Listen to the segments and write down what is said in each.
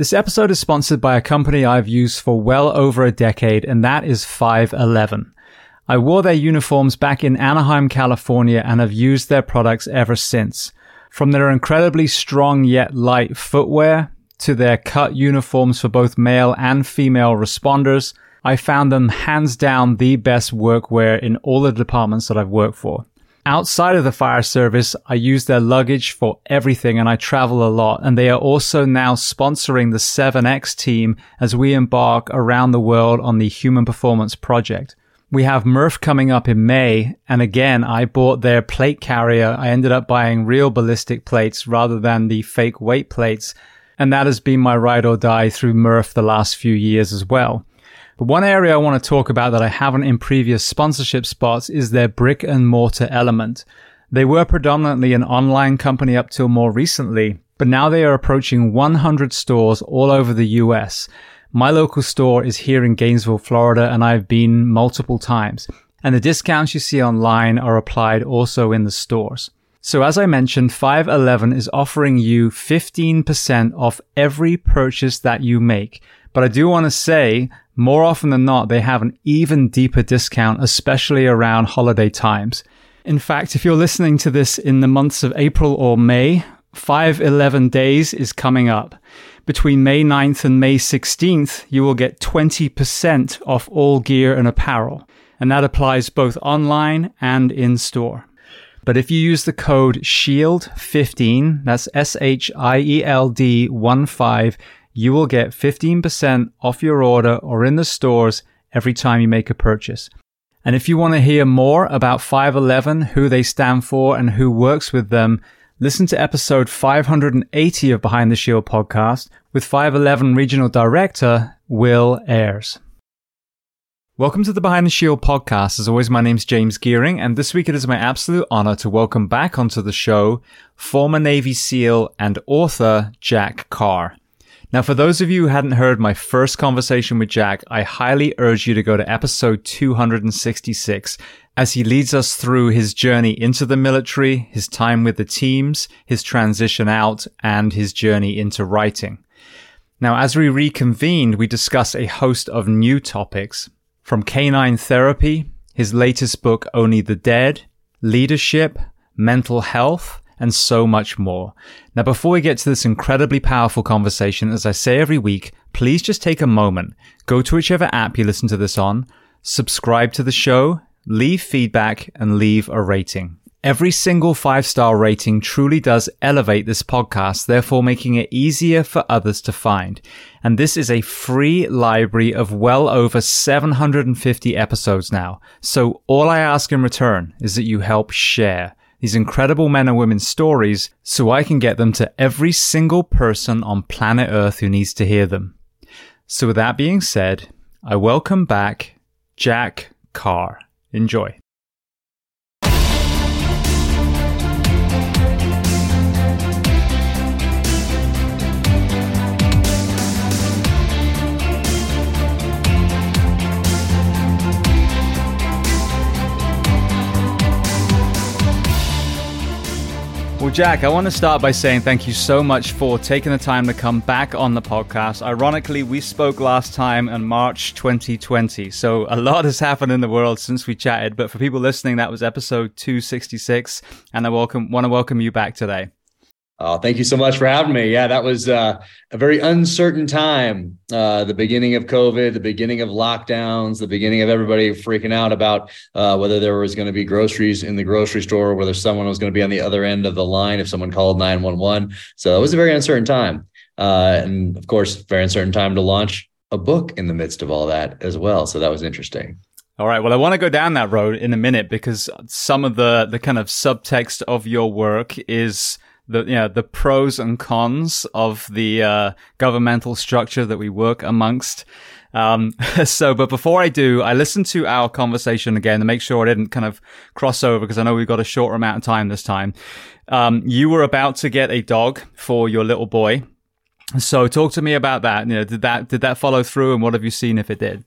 This episode is sponsored by a company I've used for well over a decade, and that is 511. I wore their uniforms back in Anaheim, California, and have used their products ever since. From their incredibly strong yet light footwear to their cut uniforms for both male and female responders, I found them hands down the best workwear in all the departments that I've worked for. Outside of the fire service, I use their luggage for everything and I travel a lot. And they are also now sponsoring the 7X team as we embark around the world on the Human Performance Project. We have Murph coming up in May. And again, I bought their plate carrier. I ended up buying real ballistic plates rather than the fake weight plates. And that has been my ride or die through Murph the last few years as well. But one area I want to talk about that I haven't in previous sponsorship spots is their brick and mortar element. They were predominantly an online company up till more recently, but now they are approaching 100 stores all over the US. My local store is here in Gainesville, Florida, and I've been multiple times. And the discounts you see online are applied also in the stores. So as I mentioned, 511 is offering you 15% off every purchase that you make. But I do want to say more often than not, they have an even deeper discount, especially around holiday times. In fact, if you're listening to this in the months of April or May, 511 days is coming up. Between May 9th and May 16th, you will get 20% off all gear and apparel. And that applies both online and in store. But if you use the code SHIELD15, that's S H I E L D 1 5, you will get 15% off your order or in the stores every time you make a purchase. And if you want to hear more about 511, who they stand for and who works with them, listen to episode 580 of Behind the Shield podcast with 511 regional director Will Ayres. Welcome to the Behind the Shield podcast. As always, my name's James Geering, and this week it is my absolute honor to welcome back onto the show former Navy SEAL and author Jack Carr. Now, for those of you who hadn't heard my first conversation with Jack, I highly urge you to go to episode 266 as he leads us through his journey into the military, his time with the teams, his transition out, and his journey into writing. Now, as we reconvened, we discuss a host of new topics from canine therapy, his latest book, Only the Dead, leadership, mental health, and so much more. Now, before we get to this incredibly powerful conversation, as I say every week, please just take a moment, go to whichever app you listen to this on, subscribe to the show, leave feedback, and leave a rating. Every single five star rating truly does elevate this podcast, therefore making it easier for others to find. And this is a free library of well over 750 episodes now. So all I ask in return is that you help share these incredible men and women's stories so I can get them to every single person on planet Earth who needs to hear them. So with that being said, I welcome back Jack Carr. Enjoy. Well, Jack, I want to start by saying thank you so much for taking the time to come back on the podcast. Ironically, we spoke last time in March 2020, so a lot has happened in the world since we chatted. But for people listening, that was episode 266, and I welcome want to welcome you back today. Oh, thank you so much for having me. Yeah, that was uh, a very uncertain time. Uh, the beginning of COVID, the beginning of lockdowns, the beginning of everybody freaking out about uh, whether there was going to be groceries in the grocery store, whether someone was going to be on the other end of the line if someone called 911. So it was a very uncertain time. Uh, and of course, very uncertain time to launch a book in the midst of all that as well. So that was interesting. All right. Well, I want to go down that road in a minute because some of the the kind of subtext of your work is the know, the pros and cons of the uh, governmental structure that we work amongst. Um, so, but before I do, I listened to our conversation again to make sure I didn't kind of cross over because I know we've got a shorter amount of time this time. Um, you were about to get a dog for your little boy. So talk to me about that. You know, did that, did that follow through and what have you seen if it did?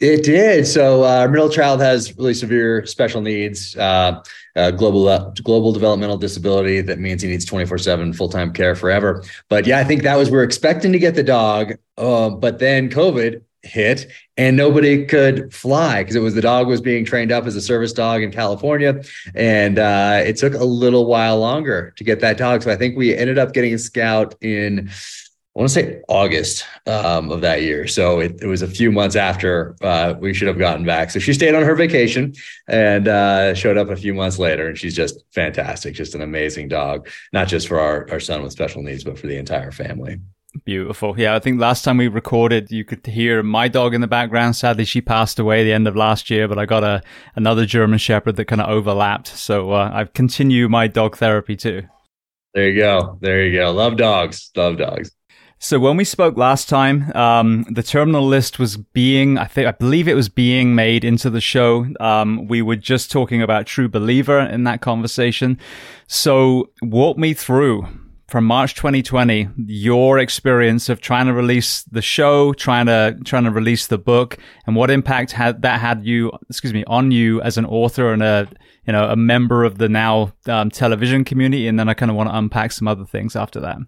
It did. So uh, our middle child has really severe special needs, uh, uh, global uh, global developmental disability. That means he needs twenty four seven full time care forever. But yeah, I think that was we are expecting to get the dog, uh, but then COVID hit and nobody could fly because it was the dog was being trained up as a service dog in California, and uh, it took a little while longer to get that dog. So I think we ended up getting a scout in want to say August um, of that year. So it, it, was a few months after uh, we should have gotten back. So she stayed on her vacation and uh, showed up a few months later. And she's just fantastic, just an amazing dog, not just for our, our son with special needs, but for the entire family. Beautiful. Yeah, I think last time we recorded, you could hear my dog in the background. Sadly, she passed away the end of last year, but I got a another German Shepherd that kind of overlapped. So uh, I've continued my dog therapy too. There you go. There you go. Love dogs. Love dogs. So when we spoke last time, um, the terminal list was being, I think, I believe it was being made into the show. Um, we were just talking about True Believer in that conversation. So walk me through from March 2020, your experience of trying to release the show, trying to trying to release the book, and what impact had that had you, excuse me, on you as an author and a you know a member of the now um, television community. And then I kind of want to unpack some other things after that.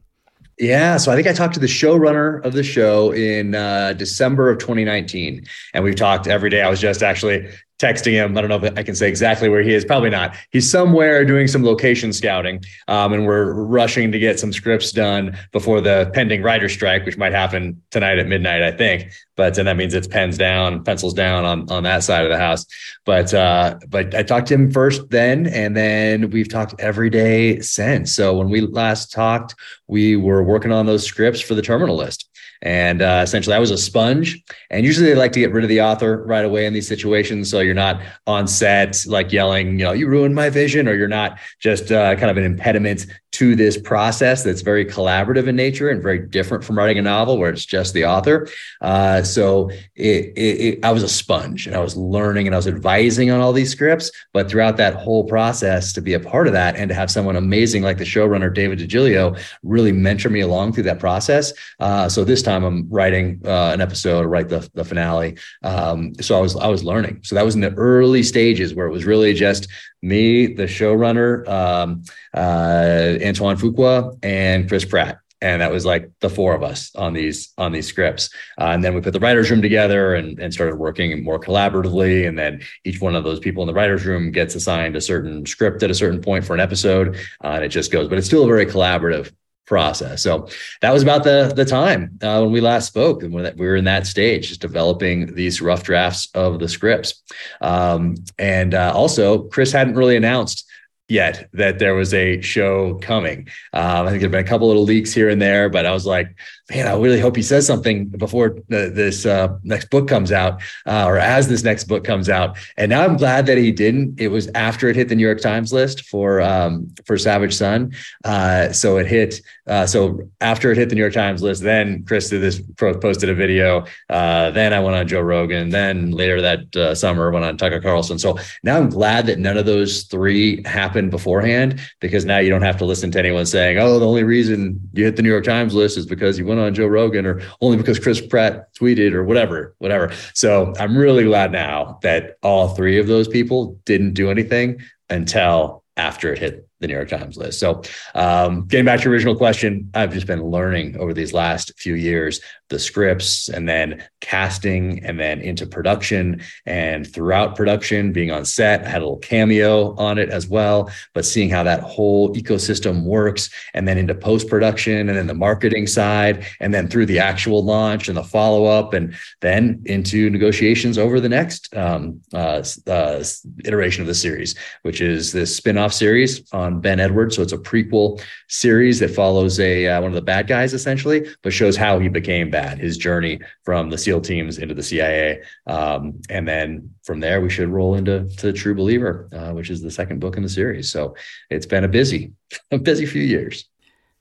Yeah, so I think I talked to the showrunner of the show in uh, December of 2019, and we've talked every day. I was just actually texting him. I don't know if I can say exactly where he is. Probably not. He's somewhere doing some location scouting, um, and we're rushing to get some scripts done before the pending writer strike, which might happen tonight at midnight, I think. But and that means it's pens down, pencils down on on that side of the house. But uh, but I talked to him first then, and then we've talked every day since. So when we last talked, we were working on those scripts for the terminal list. And uh, essentially, I was a sponge. And usually, they like to get rid of the author right away in these situations, so you're not on set like yelling, you know, you ruined my vision, or you're not just uh, kind of an impediment to this process that's very collaborative in nature and very different from writing a novel where it's just the author. Uh, so it, it, it, I was a sponge and I was learning and I was advising on all these scripts. But throughout that whole process, to be a part of that and to have someone amazing like the showrunner David DiGilio really mentor me along through that process. Uh, so this time I'm writing uh, an episode, write the, the finale. Um, so I was I was learning. So that was in the early stages where it was really just me, the showrunner, um, uh, Antoine Fuqua, and Chris Pratt. And that was like the four of us on these on these scripts. Uh, and then we put the writers' room together and, and started working more collaboratively. And then each one of those people in the writers' room gets assigned a certain script at a certain point for an episode, uh, and it just goes. But it's still a very collaborative process. So that was about the the time uh, when we last spoke, and when we were in that stage, just developing these rough drafts of the scripts. Um, and uh, also, Chris hadn't really announced yet that there was a show coming. Um, I think there've been a couple little leaks here and there, but I was like, man, I really hope he says something before the, this uh, next book comes out, uh, or as this next book comes out. And now I'm glad that he didn't. It was after it hit the New York Times list for um, for Savage Son, uh, so it hit. Uh, so after it hit the New York Times list, then Chris did this posted a video. Uh, then I went on Joe Rogan. Then later that uh, summer went on Tucker Carlson. So now I'm glad that none of those three happened beforehand because now you don't have to listen to anyone saying, "Oh, the only reason you hit the New York Times list is because you went on Joe Rogan or only because Chris Pratt tweeted or whatever, whatever. So I'm really glad now that all three of those people didn't do anything until after it hit the New York Times list. So, um, getting back to your original question, I've just been learning over these last few years the scripts and then casting and then into production and throughout production, being on set. I had a little cameo on it as well, but seeing how that whole ecosystem works and then into post production and then the marketing side and then through the actual launch and the follow up and then into negotiations over the next um, uh, uh, iteration of the series, which is this spin off series on on Ben Edwards. So it's a prequel series that follows a uh, one of the bad guys essentially, but shows how he became bad, his journey from the SEAL teams into the CIA, um, and then from there we should roll into to True Believer, uh, which is the second book in the series. So it's been a busy, a busy few years.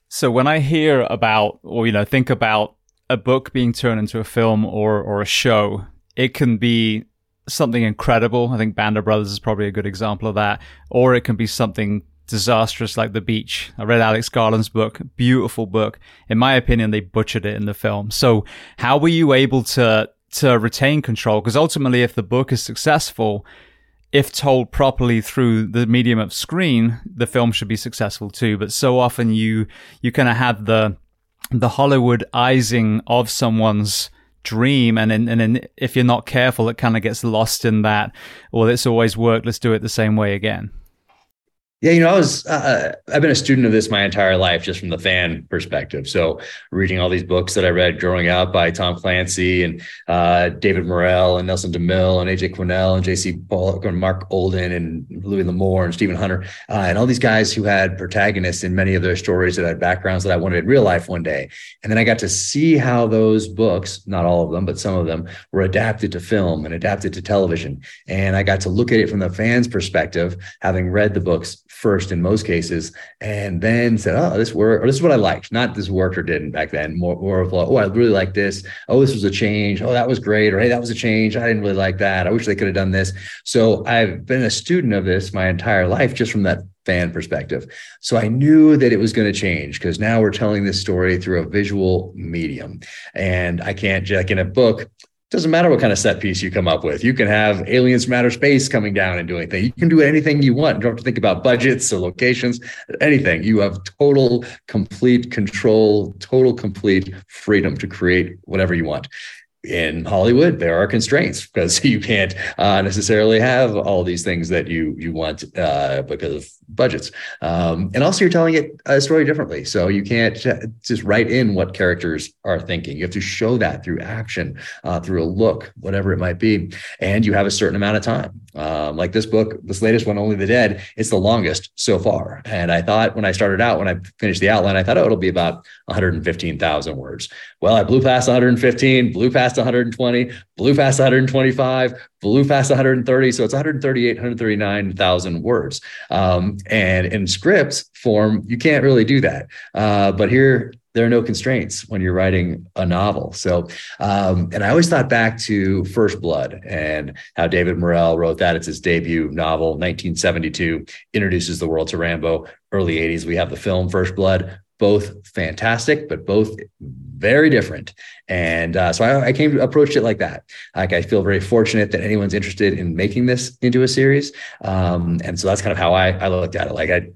So when I hear about, or you know, think about a book being turned into a film or or a show, it can be something incredible. I think Band of Brothers is probably a good example of that. Or it can be something disastrous like The Beach. I read Alex Garland's book, beautiful book. In my opinion, they butchered it in the film. So how were you able to to retain control because ultimately, if the book is successful, if told properly through the medium of screen, the film should be successful too. But so often you you kind of have the the Hollywoodizing of someone's dream, and and, and if you're not careful, it kind of gets lost in that. Well, it's always worked. Let's do it the same way again. Yeah, you know, I was uh, I've been a student of this my entire life, just from the fan perspective. So, reading all these books that I read growing up by Tom Clancy and uh, David Morrell and Nelson DeMille and AJ Quinnell and J.C. Pollock and Marc Olden and Louis L'Amour and Stephen Hunter uh, and all these guys who had protagonists in many of their stories that had backgrounds that I wanted in real life one day. And then I got to see how those books, not all of them, but some of them, were adapted to film and adapted to television. And I got to look at it from the fans' perspective, having read the books first in most cases, and then said, "Oh, this worked, or this is what I liked." Not this worked or didn't back then. More, more of, "Oh, I really like this. Oh, this was a change. Oh, that was great." Or, "Hey, that was a change. I didn't really like that. I wish they could have done this." So I've been a student of this my entire life, just from that fan perspective. So I knew that it was going to change because now we're telling this story through a visual medium, and I can't like in a book doesn't matter what kind of set piece you come up with. You can have aliens from outer space coming down and doing things. You can do anything you want. You don't have to think about budgets or locations, anything. You have total, complete control, total, complete freedom to create whatever you want in Hollywood, there are constraints because you can't uh, necessarily have all these things that you you want uh, because of budgets. Um, and also, you're telling it a story differently, so you can't just write in what characters are thinking. You have to show that through action, uh, through a look, whatever it might be, and you have a certain amount of time. Um, like this book, this latest one, Only the Dead, it's the longest so far. And I thought when I started out, when I finished the outline, I thought, oh, it'll be about 115,000 words. Well, I blew past 115, blew past 120, blew past 125, blew past 130. So it's 138, 139,000 words. Um, and in scripts form, you can't really do that. Uh, but here, there are no constraints when you're writing a novel. So, um, and I always thought back to First Blood and how David Morrell wrote that. It's his debut novel, 1972, introduces the world to Rambo. Early 80s, we have the film First Blood, both fantastic, but both very different. And uh, so I, I, came to approach it like that. Like I feel very fortunate that anyone's interested in making this into a series. Um, and so that's kind of how I, I looked at it. Like I,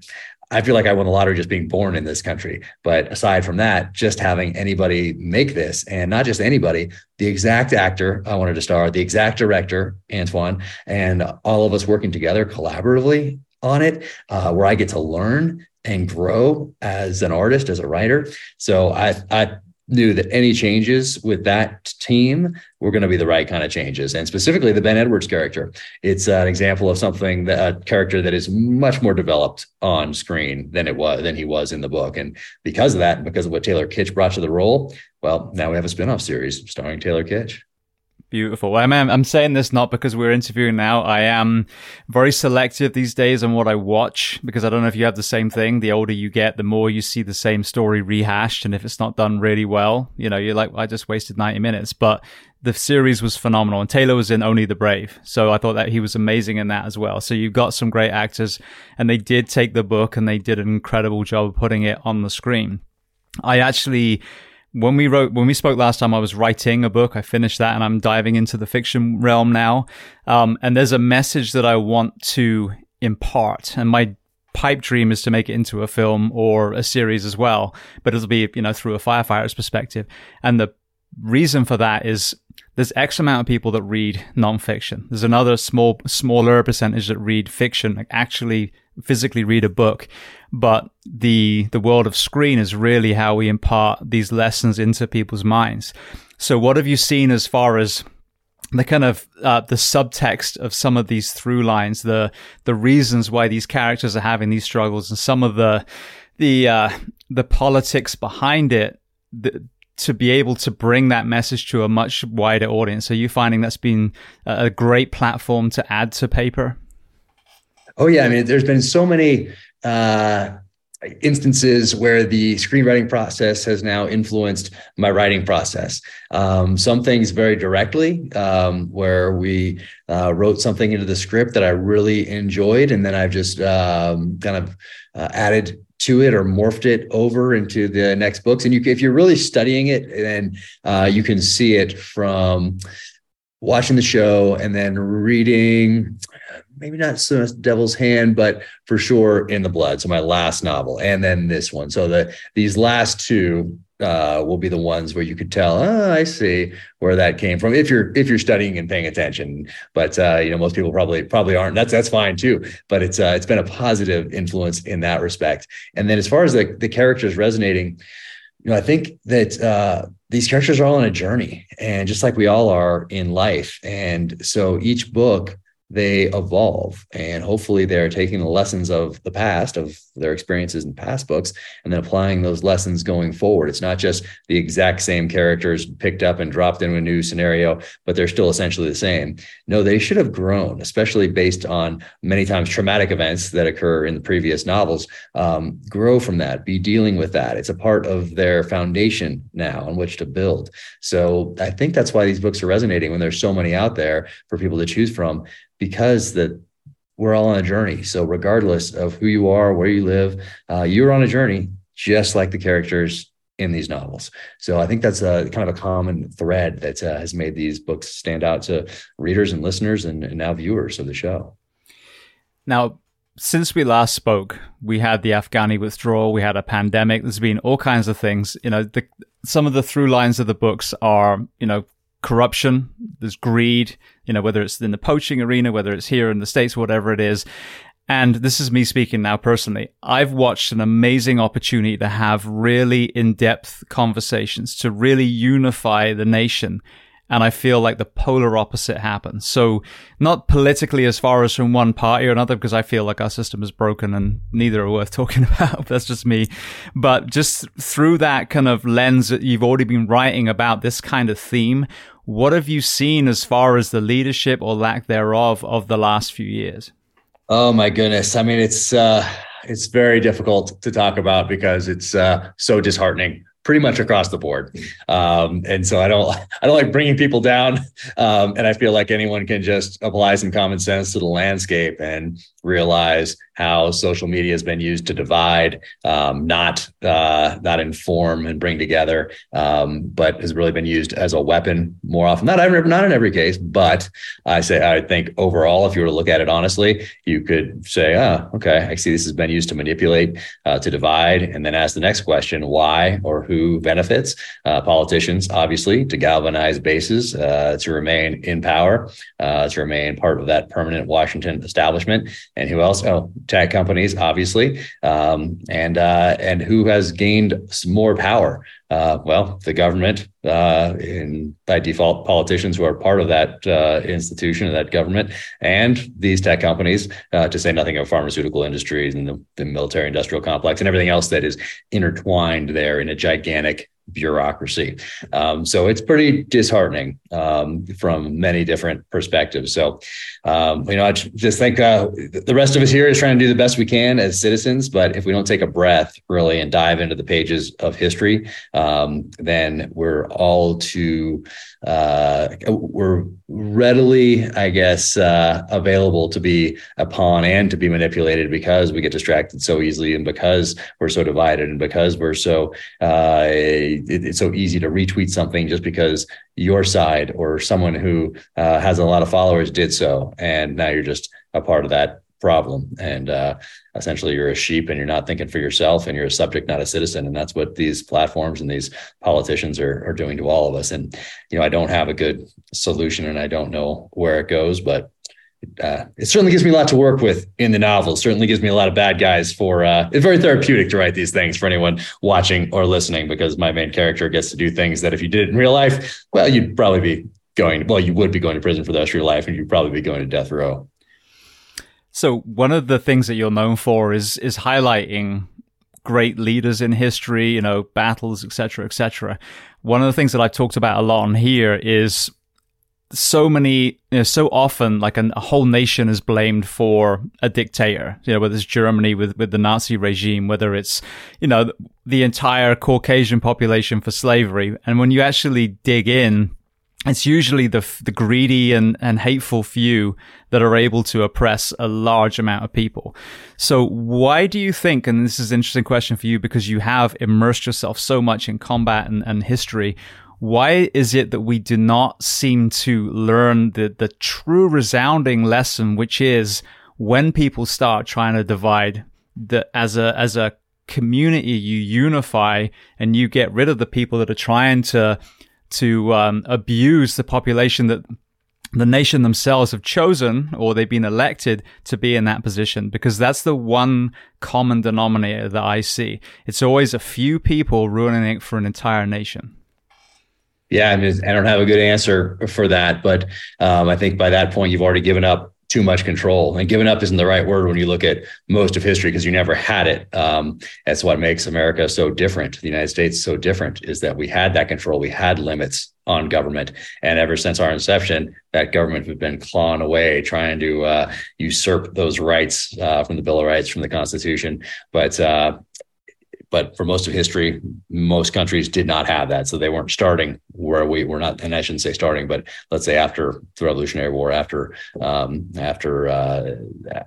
I feel like I won the lottery just being born in this country. But aside from that, just having anybody make this and not just anybody, the exact actor I wanted to star, the exact director, Antoine, and all of us working together collaboratively on it, uh, where I get to learn and grow as an artist, as a writer. So I, I knew that any changes with that team were going to be the right kind of changes. And specifically the Ben Edwards character. It's an example of something that a character that is much more developed on screen than it was than he was in the book. And because of that, because of what Taylor Kitsch brought to the role, well, now we have a spin-off series starring Taylor Kitsch. Beautiful. I'm, I'm saying this not because we're interviewing now. I am very selective these days on what I watch because I don't know if you have the same thing. The older you get, the more you see the same story rehashed. And if it's not done really well, you know, you're like, I just wasted 90 minutes. But the series was phenomenal and Taylor was in Only the Brave. So I thought that he was amazing in that as well. So you've got some great actors and they did take the book and they did an incredible job of putting it on the screen. I actually, when we wrote when we spoke last time i was writing a book i finished that and i'm diving into the fiction realm now um, and there's a message that i want to impart and my pipe dream is to make it into a film or a series as well but it'll be you know through a firefighter's perspective and the reason for that is there's X amount of people that read nonfiction. There's another small, smaller percentage that read fiction, like actually physically read a book. But the, the world of screen is really how we impart these lessons into people's minds. So what have you seen as far as the kind of uh, the subtext of some of these through lines, the the reasons why these characters are having these struggles, and some of the the uh, the politics behind it. The, to be able to bring that message to a much wider audience. Are you finding that's been a great platform to add to paper? Oh yeah, I mean, there's been so many uh, instances where the screenwriting process has now influenced my writing process. Um, some things very directly, um, where we uh, wrote something into the script that I really enjoyed, and then I've just um, kind of uh, added to it or morphed it over into the next books. And you, if you're really studying it, then uh, you can see it from watching the show and then reading maybe not so much devil's hand but for sure in the blood so my last novel and then this one. So the these last two uh, will be the ones where you could tell oh i see where that came from if you're if you're studying and paying attention. But uh, you know most people probably probably aren't. That's that's fine too. But it's uh, it's been a positive influence in that respect. And then as far as the, the characters resonating you know i think that uh, these characters are all on a journey and just like we all are in life. And so each book they evolve and hopefully they're taking the lessons of the past of their experiences in past books and then applying those lessons going forward. It's not just the exact same characters picked up and dropped into a new scenario but they're still essentially the same. No they should have grown especially based on many times traumatic events that occur in the previous novels. Um, grow from that be dealing with that. It's a part of their foundation now on which to build. So i think that's why these books are resonating when there's so many out there for people to choose from because that we're all on a journey. So regardless of who you are, where you live, uh, you're on a journey, just like the characters in these novels. So I think that's a kind of a common thread that uh, has made these books stand out to readers and listeners and, and now viewers of the show. Now, since we last spoke, we had the Afghani withdrawal, we had a pandemic. There's been all kinds of things. You know, the, some of the through lines of the books are, you know, corruption, there's greed, you know, whether it's in the poaching arena, whether it's here in the States, whatever it is. And this is me speaking now personally. I've watched an amazing opportunity to have really in depth conversations to really unify the nation and I feel like the polar opposite happens. So not politically as far as from one party or another, because I feel like our system is broken and neither are worth talking about. That's just me. But just through that kind of lens that you've already been writing about this kind of theme, what have you seen as far as the leadership or lack thereof of the last few years? Oh my goodness. I mean, it's, uh, it's very difficult to talk about because it's uh, so disheartening pretty much across the board. Um, and so I don't I don't like bringing people down. Um, and I feel like anyone can just apply some common sense to the landscape and realize how social media has been used to divide, um, not uh, not inform and bring together, um, but has really been used as a weapon more often. Not every, not in every case, but I say I think overall, if you were to look at it honestly, you could say, oh, okay, I see this has been used to manipulate, uh, to divide, and then ask the next question: why or who benefits? Uh, politicians, obviously, to galvanize bases, uh, to remain in power, uh, to remain part of that permanent Washington establishment, and who else? Oh, tech companies, obviously, um, and uh, and who has gained more power? Uh, well, the government, uh, in by default, politicians who are part of that uh, institution, that government, and these tech companies, uh, to say nothing of pharmaceutical industries and the, the military industrial complex and everything else that is intertwined there in a gigantic bureaucracy. Um, so it's pretty disheartening um, from many different perspectives. So, um, you know, I just think uh, the rest of us here is trying to do the best we can as citizens. But if we don't take a breath really and dive into the pages of history, um, then we're all too uh, we're readily, I guess, uh, available to be a pawn and to be manipulated because we get distracted so easily and because we're so divided and because we're so uh, it, it's so easy to retweet something just because your side or someone who uh, has a lot of followers did so, and now you're just a part of that problem. And uh, essentially, you're a sheep and you're not thinking for yourself and you're a subject, not a citizen. And that's what these platforms and these politicians are, are doing to all of us. And, you know, I don't have a good solution and I don't know where it goes, but uh, it certainly gives me a lot to work with in the novel. Certainly gives me a lot of bad guys for uh, it's very therapeutic to write these things for anyone watching or listening because my main character gets to do things that if you did it in real life, well, you'd probably be going, well, you would be going to prison for the rest of your life and you'd probably be going to death row. So one of the things that you're known for is is highlighting great leaders in history, you know, battles, etc., etc. One of the things that I've talked about a lot on here is so many, you know, so often, like an, a whole nation is blamed for a dictator. You know, whether it's Germany with with the Nazi regime, whether it's you know the entire Caucasian population for slavery, and when you actually dig in it's usually the the greedy and and hateful few that are able to oppress a large amount of people. So why do you think? And this is an interesting question for you because you have immersed yourself so much in combat and, and history. Why is it that we do not seem to learn the the true resounding lesson, which is when people start trying to divide that as a as a community you unify and you get rid of the people that are trying to to um, abuse the population that the nation themselves have chosen or they've been elected to be in that position because that's the one common denominator that I see. It's always a few people ruining it for an entire nation. Yeah, I mean, I don't have a good answer for that, but um, I think by that point you've already given up too much control. And giving up isn't the right word when you look at most of history because you never had it. Um, that's what makes America so different. The United States so different is that we had that control. We had limits on government, and ever since our inception, that government has been clawing away, trying to uh, usurp those rights uh, from the Bill of Rights, from the Constitution. But uh, but for most of history, most countries did not have that. So they weren't starting where we were not, and I shouldn't say starting, but let's say after the Revolutionary War, after um, after uh,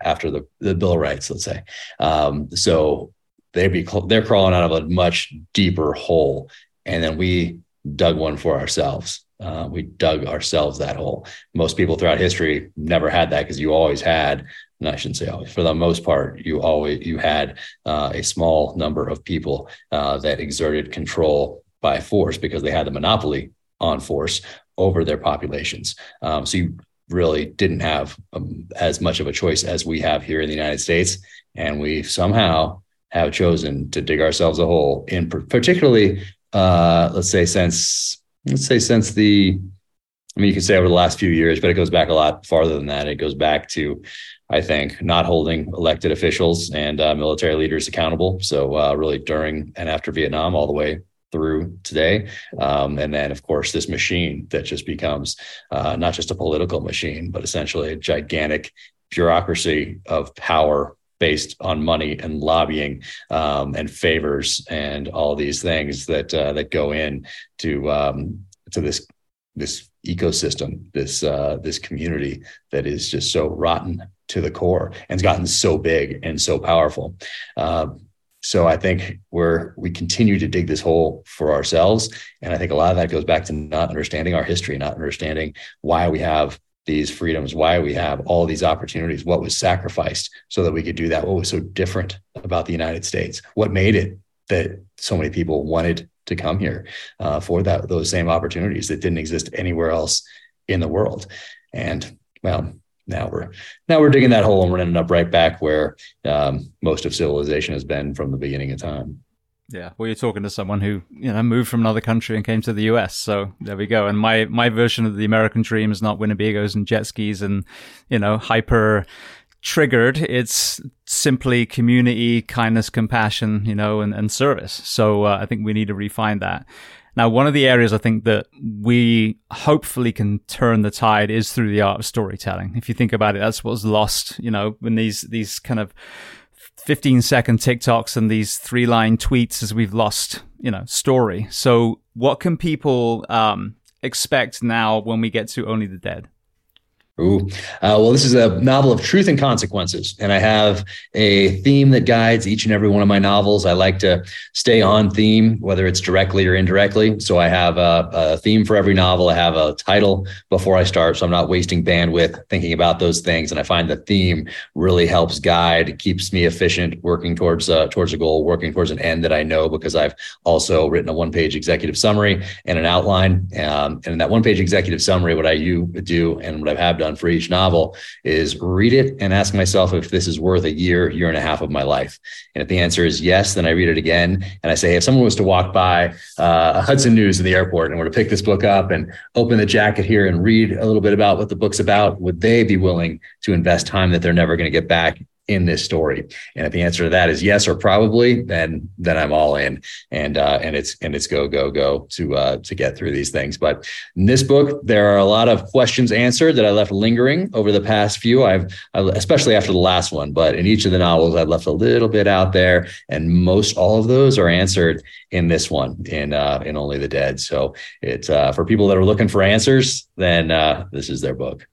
after the, the Bill of Rights, let's say. Um, so they'd be they're crawling out of a much deeper hole, and then we dug one for ourselves. Uh, we dug ourselves that hole. Most people throughout history never had that because you always had and I shouldn't say always, for the most part, you always you had uh, a small number of people uh, that exerted control by force because they had the monopoly on force over their populations. Um, so you really didn't have um, as much of a choice as we have here in the United States, and we somehow have chosen to dig ourselves a hole. In particularly, uh, let's say since let's say since the I mean, you can say over the last few years, but it goes back a lot farther than that. It goes back to I think, not holding elected officials and uh, military leaders accountable. So, uh, really, during and after Vietnam, all the way through today. Um, and then, of course, this machine that just becomes uh, not just a political machine, but essentially a gigantic bureaucracy of power based on money and lobbying um, and favors and all these things that uh, that go in to um, to this this ecosystem, this uh, this community that is just so rotten to the core and it's gotten so big and so powerful. Uh, so I think we're we continue to dig this hole for ourselves, and I think a lot of that goes back to not understanding our history, not understanding why we have these freedoms, why we have all these opportunities, what was sacrificed so that we could do that, what was so different about the United States, what made it that so many people wanted to come here uh, for that those same opportunities that didn't exist anywhere else in the world, and well, now we're now we're digging that hole and we're ending up right back where um, most of civilization has been from the beginning of time. Yeah, well, you're talking to someone who you know moved from another country and came to the U.S. So there we go. And my my version of the American dream is not Winnebagos and jet skis and you know hyper triggered. It's simply community, kindness, compassion, you know, and, and service. So uh, I think we need to refine that. Now, one of the areas I think that we hopefully can turn the tide is through the art of storytelling. If you think about it, that's what's lost, you know, when these, these kind of 15 second TikToks and these three line tweets as we've lost, you know, story. So what can people, um, expect now when we get to Only the Dead? Ooh. Uh, well, this is a novel of truth and consequences, and I have a theme that guides each and every one of my novels. I like to stay on theme, whether it's directly or indirectly. So I have a, a, theme for every novel. I have a title before I start, so I'm not wasting bandwidth thinking about those things. And I find the theme really helps guide, keeps me efficient, working towards uh, towards a goal, working towards an end that I know because I've also written a one page executive summary and an outline. Um, and in that one page executive summary, what I you do and what I have done done for each novel is read it and ask myself if this is worth a year, year and a half of my life. And if the answer is yes, then I read it again. And I say, if someone was to walk by uh, Hudson News in the airport and were to pick this book up and open the jacket here and read a little bit about what the book's about, would they be willing to invest time that they're never going to get back in this story? And if the answer to that is yes or probably, then then I'm all in, and uh, and it's and it's go go go to uh, to get through these things. But in this book, there are a lot of questions answered that I left lingering over the past few. I've especially after the last one, but in each of the novels, I've left a little bit out there, and most all of those are answered in this one in uh, in Only the Dead. So it's uh, for people that are looking for answers, then uh, this is their book.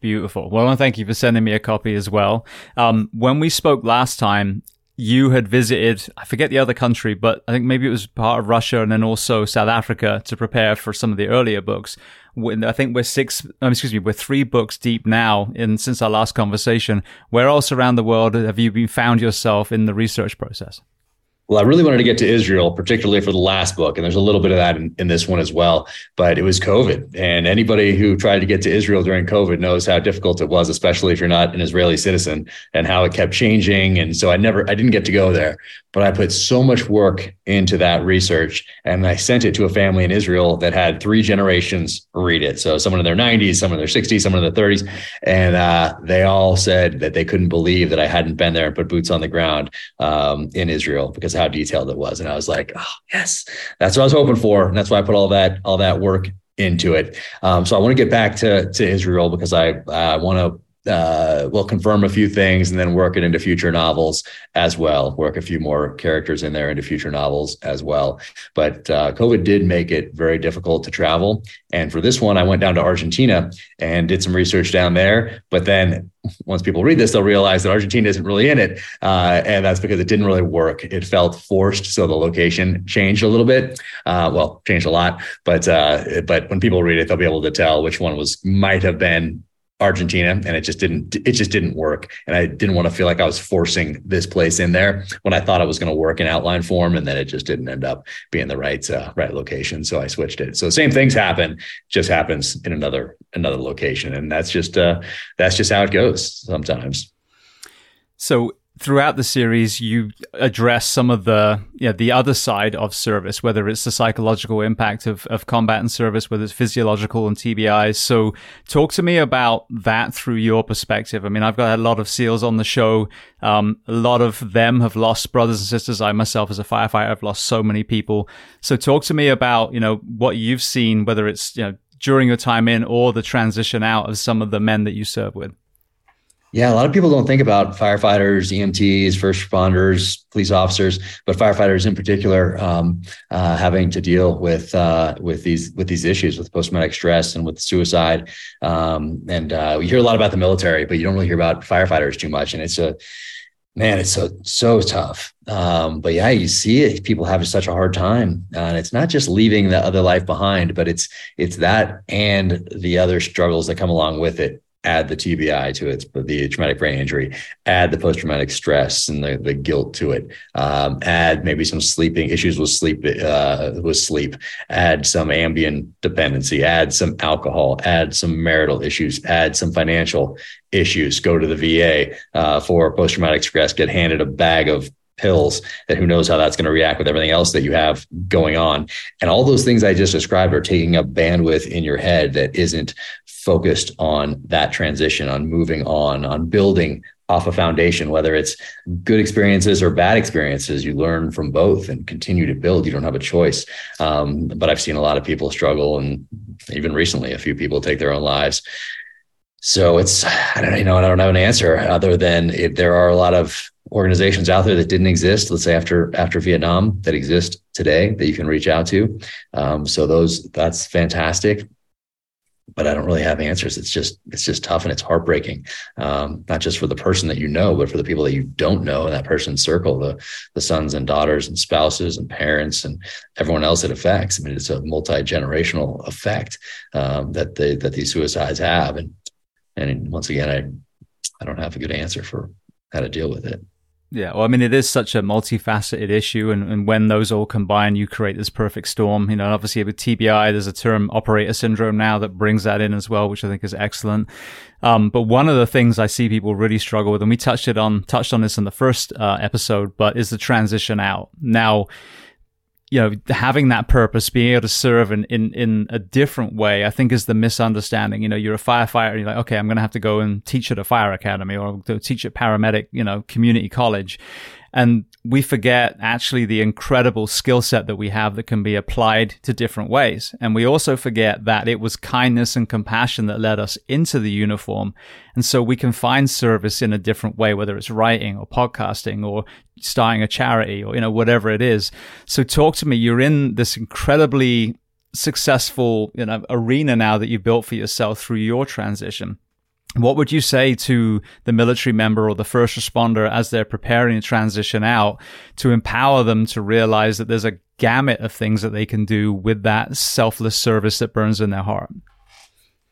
Beautiful. Well, and thank you for sending me a copy as well. Um, when we spoke last time, you had visited, I forget the other country, but I think maybe it was part of Russia and then also South Africa to prepare for some of the earlier books. I think we're six, um, excuse me, we're three books deep now in since our last conversation. Where else around the world have you been found yourself in the research process? Well, I really wanted to get to Israel, particularly for the last book, and there's a little bit of that in, in, this one as well. But it was COVID, and anybody who tried to get to Israel during COVID knows how difficult it was, especially if you're not an Israeli citizen, and how it kept changing. And so I never, I didn't get to go there but I put so much work into that research and I sent it to a family in Israel that had three generations read it. So someone in their 90s, someone in their 60s, someone in their 30s. And uh, they all said that they couldn't believe that I hadn't been there and put boots on the ground um, in Israel because how detailed it was. And I was like, oh, yes, that's what I was hoping for. And that's why I put all that, all that work into it. Um, so I want to get back to, to Israel because I, I want to uh, we'll confirm a few things and then work it into future novels as well. Work a few more characters in there into future novels as well. But uh, COVID did make it very difficult to travel. And for this one, I went down to Argentina and did some research down there. But then once people read this, they'll realize that Argentina isn't really in it. Uh, and that's because it didn't really work. It felt forced. So the location changed a little bit. Uh, well, changed a lot. But uh, but when people read it, they'll be able to tell which one was might have been Argentina and it just didn't it just didn't work. And I didn't want to feel like I was forcing this place in there when I thought it was going to work in outline form and then it just didn't end up being the right uh, right location so I switched it. So same things happen just happens in another another location and that's just uh that's just how it goes sometimes. So throughout the series, you address some of the yeah the other side of service, whether it's the psychological impact of, of combat and service, whether it's physiological and TBIs. So, talk to me about that through your perspective. I mean, I've got a lot of SEALs on the show. Um, a lot of them have lost brothers and sisters. I myself, as a firefighter, have lost so many people. So, talk to me about you know what you've seen, whether it's you know during your time in or the transition out of some of the men that you serve with. Yeah, a lot of people don't think about firefighters, EMTs, first responders, police officers, but firefighters in particular um, uh, having to deal with uh, with these with these issues with post traumatic stress and with suicide. Um, and uh, we hear a lot about the military, but you don't really hear about firefighters too much. And it's a man, it's so so tough. Um, but yeah, you see it. People have such a hard time, uh, and it's not just leaving the other life behind, but it's it's that and the other struggles that come along with it add the TBI to it, the traumatic brain injury, add the post traumatic stress and the, the guilt to it, um, add maybe some sleeping issues with sleep, uh, with sleep, add some Ambien dependency, add some alcohol, add some marital issues, add some financial issues, go to the VA uh, for post traumatic stress, get handed a bag of pills that who knows how that's going to react with everything else that you have going on. And all those things I just described are taking up bandwidth in your head that isn't focused on that transition, on moving on, on building off a foundation, whether it's good experiences or bad experiences, you learn from both and continue to build. You don't have a choice. Um, but I've seen a lot of people struggle, and even recently, a few people take their own lives. So it's I don't you know I don't have an answer other than it, there are a lot of organizations out there that didn't exist, let's say after after Vietnam, that exist today that you can reach out to. Um, so those that's fantastic. But I don't really have answers. It's just it's just tough and it's heartbreaking, um, not just for the person that you know, but for the people that you don't know in that person's circle, the the sons and daughters and spouses and parents and everyone else it affects. I mean, it's a multi generational effect um, that they that these suicides have, and and once again, I I don't have a good answer for how to deal with it. Yeah, well, I mean, it is such a multifaceted issue, and, and when those all combine, you create this perfect storm. You know, obviously with TBI, there's a term operator syndrome now that brings that in as well, which I think is excellent. Um, but one of the things I see people really struggle with, and we touched it on touched on this in the first uh, episode, but is the transition out. Now, you know, having that purpose, being able to serve in, in, in a different way, I think is the misunderstanding. You know, you're a firefighter, you're like, okay, I'm going to have to go and teach at a fire academy or teach at paramedic, you know, community college. And we forget actually the incredible skill set that we have that can be applied to different ways. And we also forget that it was kindness and compassion that led us into the uniform. And so we can find service in a different way, whether it's writing or podcasting or starting a charity or, you know, whatever it is. So talk to me. You're in this incredibly successful, you know, arena now that you built for yourself through your transition. What would you say to the military member or the first responder as they're preparing to transition out to empower them to realize that there's a gamut of things that they can do with that selfless service that burns in their heart?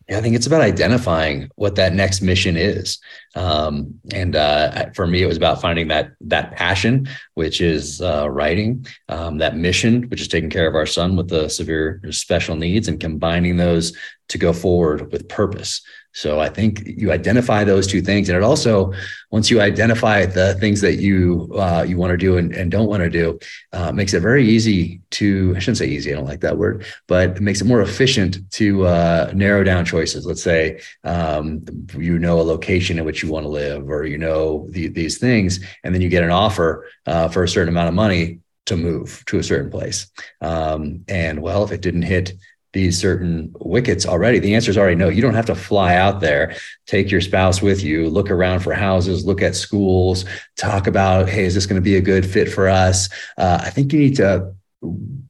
Yeah, I think it's about identifying what that next mission is. Um, and uh, for me, it was about finding that that passion, which is uh, writing, um, that mission, which is taking care of our son with the severe special needs, and combining those to go forward with purpose. So I think you identify those two things, and it also once you identify the things that you uh, you want to do and, and don't want to do, uh, makes it very easy to I shouldn't say easy, I don't like that word, but it makes it more efficient to uh, narrow down choices. Let's say um, you know a location in which you want to live, or you know the, these things, and then you get an offer uh, for a certain amount of money to move to a certain place. Um, and well, if it didn't hit these certain wickets already? The answer is already no. You don't have to fly out there, take your spouse with you, look around for houses, look at schools, talk about, hey, is this going to be a good fit for us? Uh, I think you need to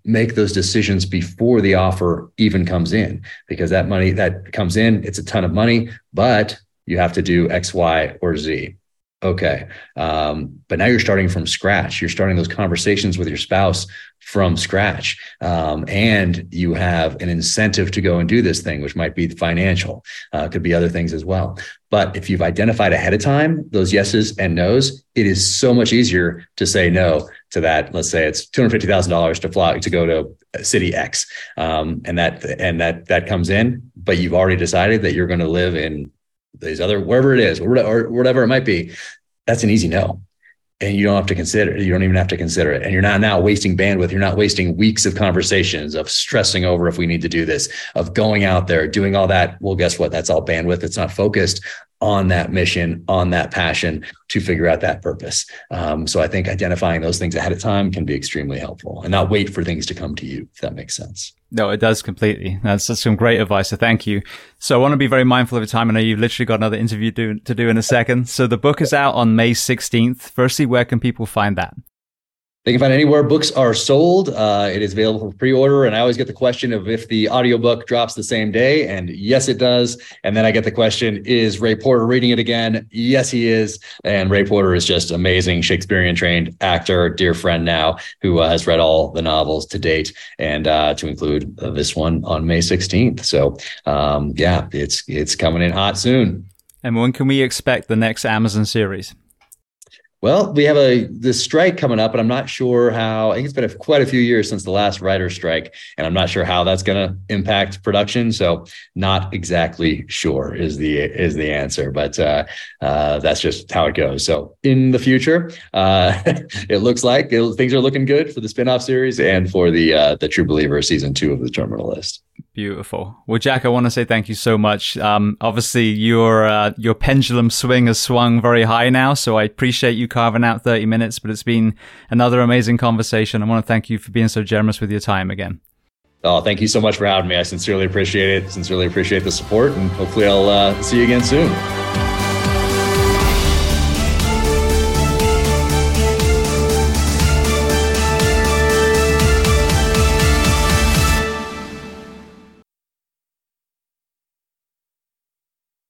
make those decisions before the offer even comes in because that money that comes in, it's a ton of money, but you have to do X, Y, or Z. Okay. Um, but now you're starting from scratch. You're starting those conversations with your spouse from scratch. Um, and you have an incentive to go and do this thing, which might be financial, uh, could be other things as well. But if you've identified ahead of time those yeses and nos, it is so much easier to say no to that. Let's say it's two hundred fifty thousand dollars to fly to go to city X, um, and that and that that comes in, but you've already decided that you're going to live in these other wherever it is or whatever it might be that's an easy no and you don't have to consider it. You don't even have to consider it. And you're not now wasting bandwidth. You're not wasting weeks of conversations of stressing over if we need to do this, of going out there, doing all that. Well, guess what? That's all bandwidth. It's not focused on that mission, on that passion to figure out that purpose. Um, so I think identifying those things ahead of time can be extremely helpful and not wait for things to come to you, if that makes sense. No, it does completely. That's, that's some great advice. So thank you. So I want to be very mindful of your time. I know you've literally got another interview do, to do in a second. So the book is out on May 16th. Firstly, where can people find that? They can find anywhere books are sold. Uh, it is available for pre-order. And I always get the question of if the audiobook drops the same day. And yes, it does. And then I get the question, is Ray Porter reading it again? Yes, he is. And Ray Porter is just amazing Shakespearean trained actor, dear friend now, who uh, has read all the novels to date and uh, to include this one on May 16th. So um, yeah, it's, it's coming in hot soon. And when can we expect the next Amazon series? Well, we have a this strike coming up, and I'm not sure how. I think it's been a, quite a few years since the last writer strike, and I'm not sure how that's going to impact production. So, not exactly sure is the is the answer, but uh, uh, that's just how it goes. So, in the future, uh, it looks like it, things are looking good for the spinoff series and for the uh, the True Believer season two of the Terminal List. Beautiful. Well, Jack, I want to say thank you so much. Um, obviously, your uh, your pendulum swing has swung very high now, so I appreciate you carving out 30 minutes. But it's been another amazing conversation. I want to thank you for being so generous with your time again. Oh, thank you so much for having me. I sincerely appreciate it. Sincerely appreciate the support, and hopefully, I'll uh, see you again soon.